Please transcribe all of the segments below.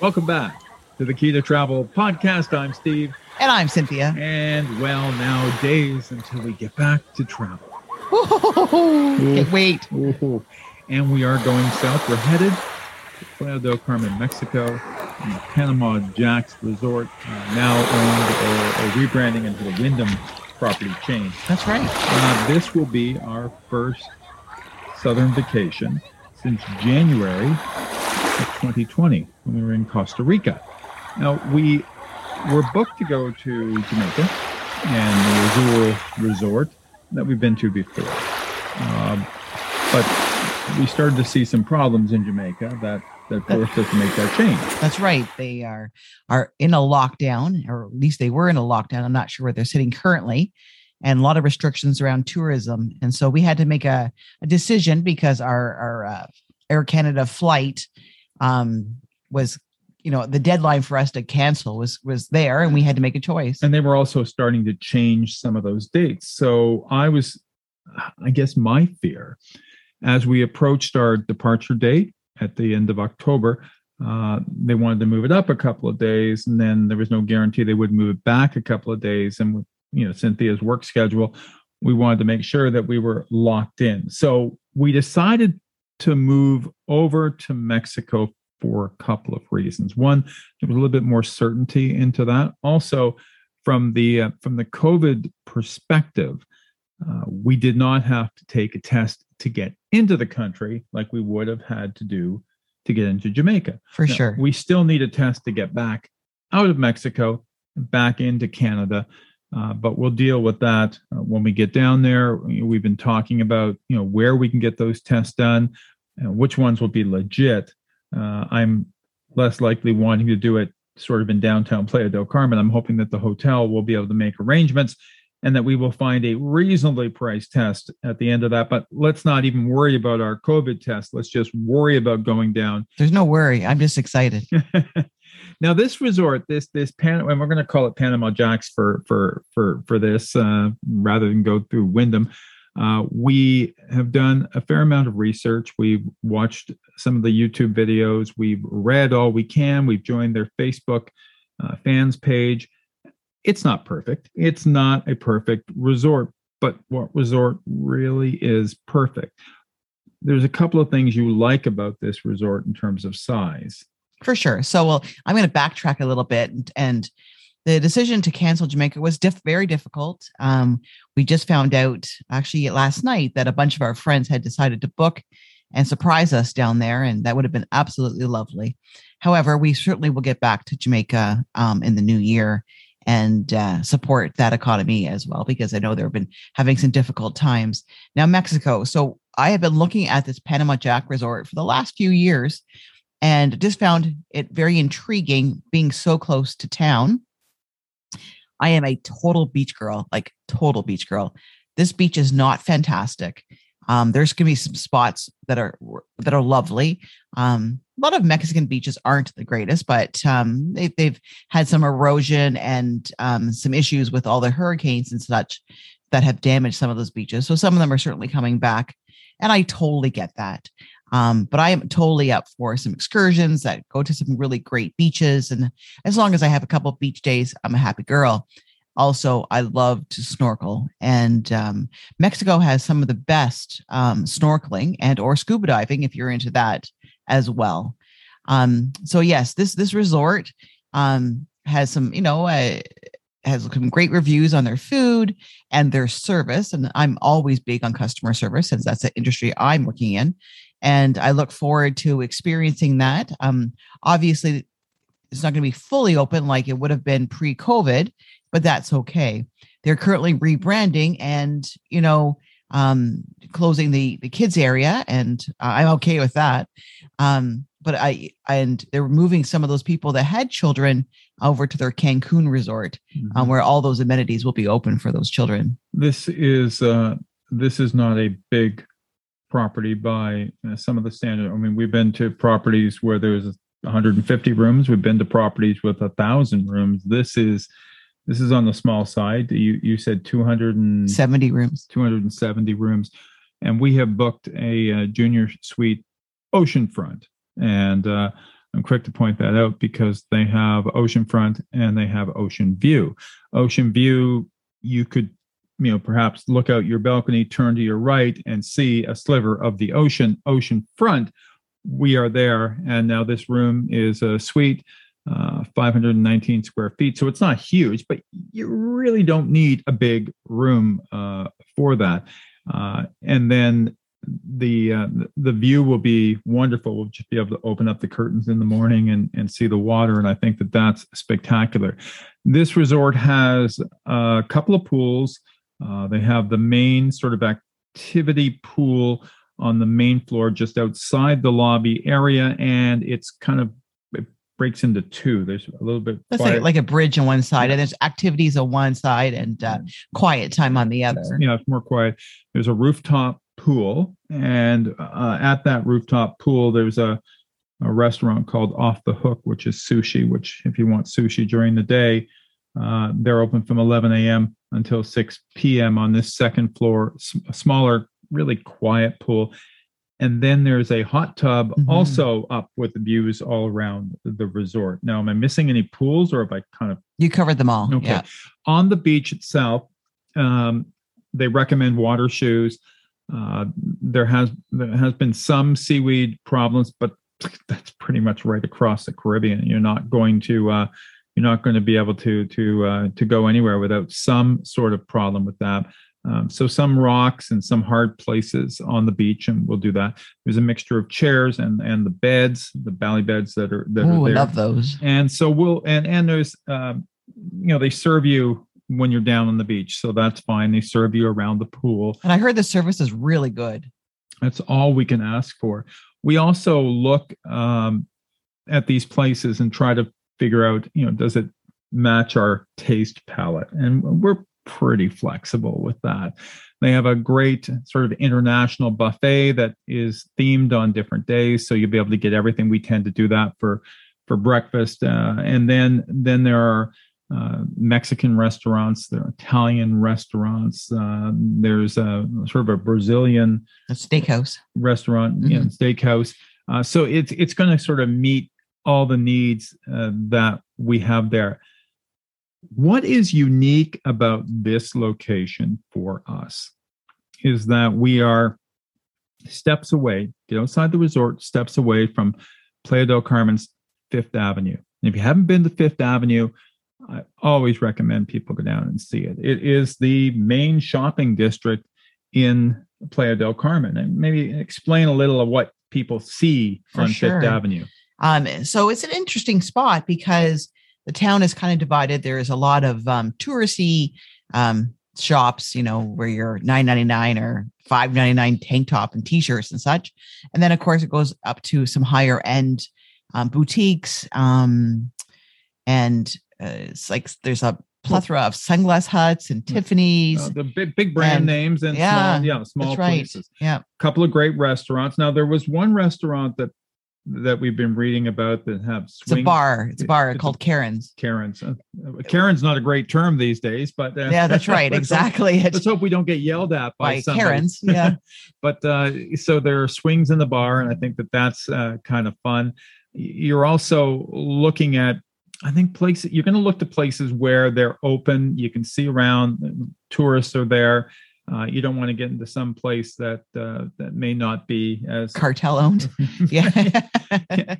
Welcome back to the Key to Travel podcast. I'm Steve. And I'm Cynthia. And well, now days until we get back to travel. Can't wait. Ooh. And we are going south. We're headed to Playa del Carmen, Mexico, Panama Jacks Resort, uh, now owned or, or, rebranding into the Wyndham property chain. That's right. Uh, this will be our first southern vacation since January 2020 when we were in Costa Rica. Now, we were booked to go to Jamaica and the Azul Resort that we've been to before. Um, but we started to see some problems in Jamaica that that forced us to make that change. That's right. They are are in a lockdown, or at least they were in a lockdown. I'm not sure where they're sitting currently, and a lot of restrictions around tourism. And so we had to make a, a decision because our our uh, Air Canada flight um, was you know the deadline for us to cancel was was there and we had to make a choice. And they were also starting to change some of those dates. So i was i guess my fear as we approached our departure date at the end of october uh, they wanted to move it up a couple of days and then there was no guarantee they would move it back a couple of days. And you know cynthia's work schedule we wanted to make sure that we were locked in. So we decided to move over to Mexico for a couple of reasons. One, there was a little bit more certainty into that. Also, from the uh, from the COVID perspective, uh, we did not have to take a test to get into the country like we would have had to do to get into Jamaica. For now, sure, we still need a test to get back out of Mexico back into Canada. Uh, but we'll deal with that uh, when we get down there. We've been talking about you know where we can get those tests done, uh, which ones will be legit. Uh, I'm less likely wanting to do it sort of in downtown Playa del Carmen. I'm hoping that the hotel will be able to make arrangements and that we will find a reasonably priced test at the end of that. But let's not even worry about our COVID test. Let's just worry about going down. There's no worry. I'm just excited. now this resort, this this Pan, and we're going to call it Panama Jacks for for for for this uh, rather than go through Wyndham. Uh, we have done a fair amount of research. We've watched some of the YouTube videos. We've read all we can. We've joined their Facebook uh, fans page. It's not perfect. It's not a perfect resort, but what resort really is perfect? There's a couple of things you like about this resort in terms of size. For sure. So, well, I'm going to backtrack a little bit and, and the decision to cancel Jamaica was diff- very difficult. Um, we just found out actually last night that a bunch of our friends had decided to book and surprise us down there, and that would have been absolutely lovely. However, we certainly will get back to Jamaica um, in the new year and uh, support that economy as well, because I know they've been having some difficult times. Now, Mexico. So I have been looking at this Panama Jack Resort for the last few years and just found it very intriguing being so close to town. I am a total beach girl, like total beach girl. This beach is not fantastic. Um, there's going to be some spots that are that are lovely. Um, a lot of Mexican beaches aren't the greatest, but um, they, have had some erosion and um, some issues with all the hurricanes and such that have damaged some of those beaches. So some of them are certainly coming back, and I totally get that. Um, but I am totally up for some excursions that go to some really great beaches. And as long as I have a couple beach days, I'm a happy girl. Also, I love to snorkel, and um, Mexico has some of the best um, snorkeling and or scuba diving if you're into that as well. Um, so yes, this this resort um, has some, you know, uh, has some great reviews on their food and their service. And I'm always big on customer service since that's the industry I'm working in and I look forward to experiencing that. Um, obviously, it's not going to be fully open like it would have been pre-COVID, but that's okay. They're currently rebranding and you know um, closing the the kids area, and I'm okay with that. Um, but I and they're moving some of those people that had children over to their Cancun resort, um, mm-hmm. um, where all those amenities will be open for those children. This is uh, this is not a big property by uh, some of the standard. I mean, we've been to properties where there's 150 rooms. We've been to properties with a thousand rooms. This is this is on the small side. You you said 270 rooms. 270 rooms, and we have booked a, a uh, junior suite oceanfront, and uh, I'm quick to point that out because they have oceanfront and they have ocean view. Ocean view, you could, you know, perhaps look out your balcony, turn to your right, and see a sliver of the ocean. Ocean front, we are there, and now this room is a suite. Uh, 519 square feet. So it's not huge, but you really don't need a big room uh, for that. Uh, and then the uh, the view will be wonderful. We'll just be able to open up the curtains in the morning and and see the water, and I think that that's spectacular. This resort has a couple of pools. Uh, they have the main sort of activity pool on the main floor, just outside the lobby area, and it's kind of it breaks into two. There's a little bit That's quiet- like, like a bridge on one side, Yeah. and there's activities on one side and uh, quiet time on the other. you know, it's more quiet. There's a rooftop pool, and uh, at that rooftop pool, there's a a restaurant called Off the Hook, which is sushi. Which, if you want sushi during the day, uh, they're open from 11 a.m. until 6 p.m. on this second floor, smaller, really quiet pool. And then there's a hot tub Mhm. also up with the views all around the resort. Now, am I missing any pools, or have I kind of You covered them all. Okay. Yeah. On the beach itself, um, they recommend water shoes. Uh, there has there has been some seaweed problems, but that's pretty much right across the Caribbean. You're not going to uh, you're not going to be able to to uh, to go anywhere without some sort of problem with that. Um, so some rocks and some hard places on the beach, and we'll do that. There's a mixture of chairs and and the beds, the Bali beds that are that Oh, are I there love those. and so we'll and and there's um, you know they serve you when you're down on the beach so that's fine they serve you around the pool And I heard the service is really good. that's all we can ask for we also look um, at these places and try to figure out you know does it match our taste palette and we're pretty flexible with that they have a great sort of international buffet that is themed on different days so you'll be able to get everything we tend to do that for for breakfast uh, and then then there are uh, Mexican restaurants, there are Italian restaurants. Uh, there's a sort of a Brazilian The steakhouse. restaurant, you know, steakhouse. Uh, so it's it's going to sort of meet all the needs uh, that we have there. What is unique about this location for us is that we are steps away, get outside the resort, steps away from Playa del Carmen's Fifth Avenue. And if you haven't been to Fifth Avenue, I always recommend people go down and see it. It is the main shopping district in Playa del Carmen. And maybe explain a little of what people see For on sure. Fifth Avenue. Um, so it's an interesting spot because the town is kind of divided. There is a lot of um, touristy um, shops, you know, where you're nine ninety nine or five ninety nine tank top and t-shirts and such, and then of course it goes up to some higher end um, boutiques, um, and uh, it's like there's a plethora of sunglass huts and Tiffany's. Uh, the big big brand And- names and yeah, small, yeah, small That's right. places. Yeah. couple of great restaurants. Now there was one restaurant that that we've been reading about that have It's a bar. It's a bar It's a- called Karen's. Karen's. Uh, Karen's not a great term these days, but uh, Yeah, that's right. let's Exactly. It's Let's hope we don't get yelled at by, by somebody. Karen's. Yeah. but uh, so there are swings in the bar, and I think that that's uh, kind of fun. You're also looking at, I think places. You're going to look to places where they're open. You can see around. Tourists are there. Uh, you don't want to get into some place that uh, that may not be as Cartel owned. Yeah.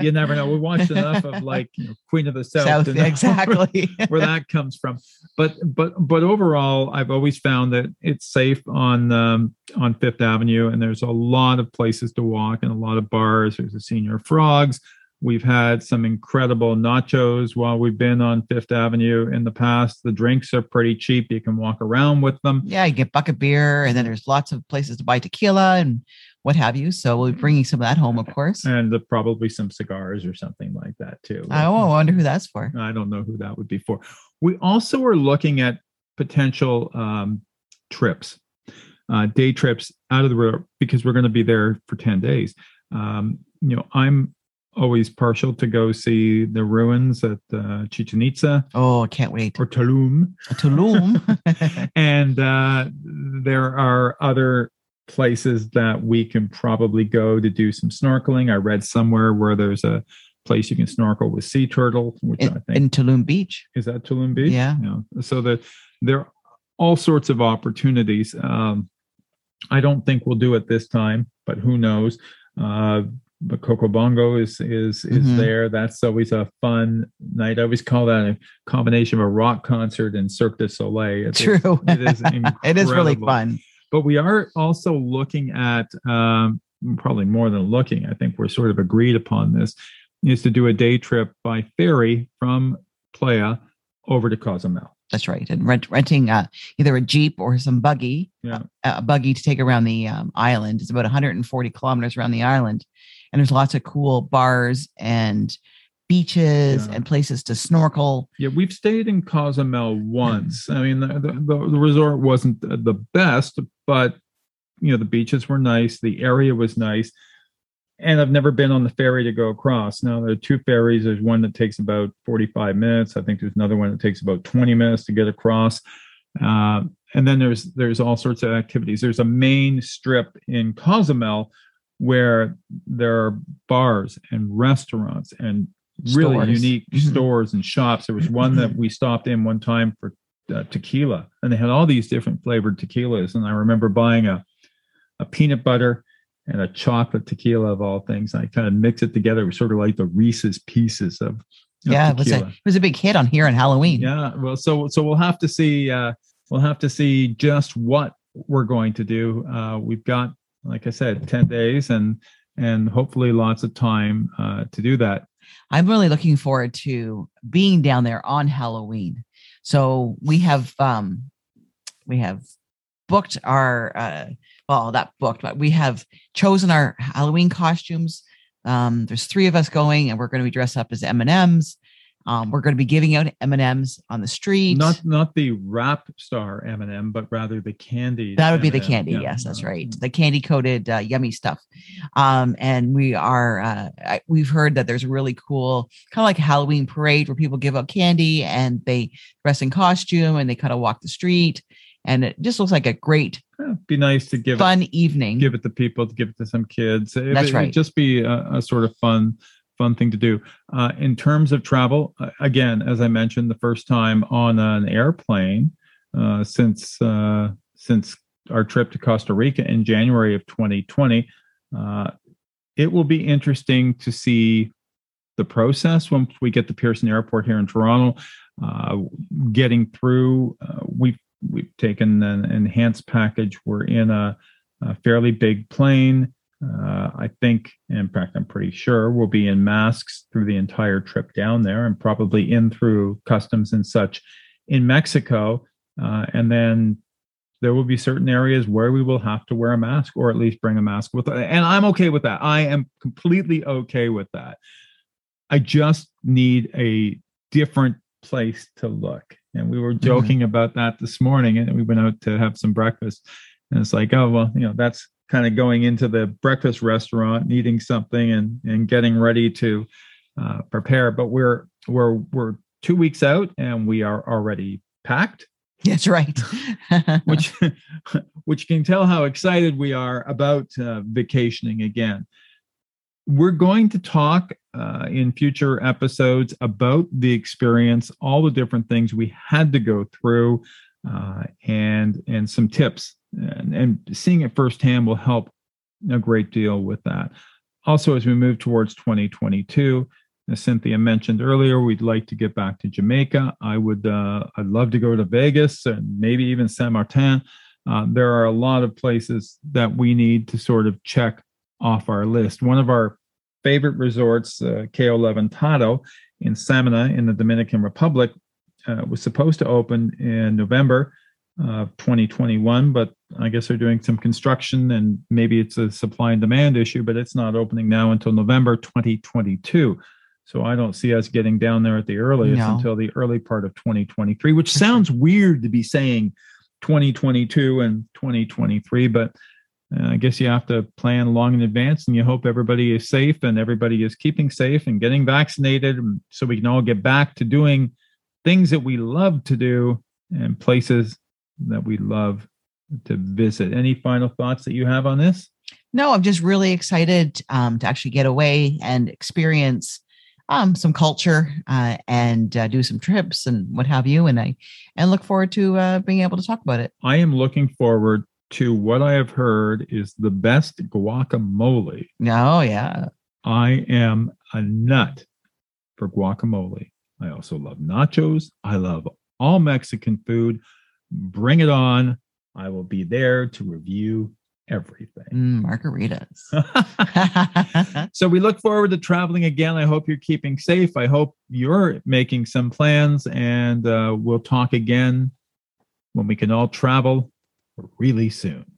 you never know. We watched enough of like you know, Queen of the South, South, to know exactly. where that comes from. But but but overall, I've always found that it's safe on um, on Fifth Avenue, and there's a lot of places to walk and a lot of bars. There's the Señor Frogs. We've had some incredible nachos while we've been on Fifth Avenue in the past. The drinks are pretty cheap. You can walk around with them. yeah, you get bucket beer, and then there's lots of places to buy tequila and what have you. So we'll be bringing some of that home, of course. And uh, probably some cigars or something like that too. I oh, I wonder who that's for. I don't know who that would be for. We also are looking at potential um, trips, uh, day trips out of the road because we're going to be there for 10 days. Um, you know, I'm always partial to go see the ruins at uh, Chichen Itza Oh, I can't wait. or Tulum. Tulum. And uh, there are other places that we can probably go to do some snorkeling. I read somewhere where there's a place you can snorkel with sea turtle, which in, I think in Tulum Beach. is that Tulum Beach. Yeah. So that there are all sorts of opportunities. Um, I don't think we'll do it this time, but who knows? Uh, but Coco Bongo is is is Mhm. there. That's always a fun night. I always call that a combination of a rock concert and Cirque du Soleil. It's- True. it is it is really fun. but we are also looking at um, probably more than looking. I think we're sort of agreed upon this is to do a day trip by ferry from Playa over to Cozumel. That's right. And rent, renting uh, either a Jeep or some buggy, Yeah. a, a buggy to take around the um, island. It's about 140 kilometers around the island. And there's lots of cool bars and beaches Yeah. and places to snorkel. Yeah, we've stayed in Cozumel once. I mean, the, the, the resort wasn't the the best, but you know, the beaches were nice, the area was nice. And I've never been on the ferry to go across. Now, there are two ferries. There's one that takes about 45 minutes. I think there's another one that takes about 20 minutes to get across. Uh, and then there's there's all sorts of activities. There's a main strip in Cozumel where there are bars and restaurants and really Stores. unique Mhm. stores and shops. There was one that we stopped in one time for uh, tequila, and they had all these different flavored tequilas. And I remember buying a a peanut butter and a chocolate tequila of all things. I kind of mix it together. It was sort of like the Reese's Pieces of, of yeah, it was, a, it was a big hit on here on Halloween. Yeah, well, so so we'll have to see. Uh, we'll have to see just what we're going to do. Uh, we've got, like I said, ten days, and and hopefully lots of time uh, to do that. I'm really looking forward to being down there on Halloween. So we have um we have booked our uh well not booked but we have chosen our Halloween costumes. Um there's three of us going and we're going to be dressed up as M&Ms. Um we're going to be giving out M&Ms on the street. Not not the rap star M&M, but rather the candy. that would be the M&M. candy. Yeah. Yes, that's right. The candy coated uh, yummy stuff. Um, and we are, uh, I, we've heard that there's a really cool kind of like a Halloween parade where people give out candy and they dress in costume and they kind of walk the street. And it just looks like a great, it'd be nice to give it fun evening. give it to people, to give it to some kids. It, That's it'd right. just be a, a sort of fun, fun thing to do. Uh, in terms of travel, again, as I mentioned, the first time on an airplane uh, since uh, since our trip to Costa Rica in January of 2020. Uh, it will be interesting to see the process once we get to Pearson Airport here in Toronto. Uh, getting through, uh, we've we've taken an enhanced package. We're in a, a fairly big plane. Uh, I think, in fact, I'm pretty sure we'll be in masks through the entire trip down there, and probably in through customs and such in Mexico. Uh, and then there will be certain areas where we will have to wear a mask or at least bring a mask with and i'm okay with that. I am completely okay with that. I just need a different place to look. And we were joking about that this morning and we went out to have some breakfast. And it's like oh well you know that's kind of going into the breakfast restaurant eating something and and getting ready to uh, prepare but we're we're we're two weeks out and we are already packed That's right. which which can tell how excited we are about uh, vacationing again. We're going to talk uh, in future episodes about the experience, all the different things we had to go through, uh, and and some tips. And, and seeing it firsthand will help a great deal with that. Also, as we move towards 2022, as Cynthia mentioned earlier, we'd like to get back to Jamaica. I would, uh, I'd love to go to Vegas and maybe even San Martin. Uh, there are a lot of places that we need to sort of check off our list. One of our favorite resorts, uh, Levantado in Samana in the Dominican Republic, uh, was supposed to open in November of 2021, but I guess they're doing some construction and maybe it's a supply and demand issue, but it's not opening now until November 2022. So I don't see us getting down there at the earliest No. until the early part of 2023, which sounds weird to be saying 2022 and 2023, but uh, I guess you have to plan long in advance and you hope everybody is safe and everybody is keeping safe and getting vaccinated so we can all get back to doing things that we love to do and places that we love to visit. Any final thoughts that you have on this? No, I'm just really excited um, to actually get away and experience um, some culture uh, and uh, do some trips and what have you. And I and look forward to uh, being able to talk about it. I am looking forward to what I have heard is the best guacamole. Oh yeah, I am a nut for guacamole. I also love nachos. I love all Mexican food. Bring it on. I will be there to review everything. Mm, margaritas. so we look forward to traveling again. I hope you're keeping safe. I hope you're making some plans, and uh, we'll talk again when we can all travel really soon.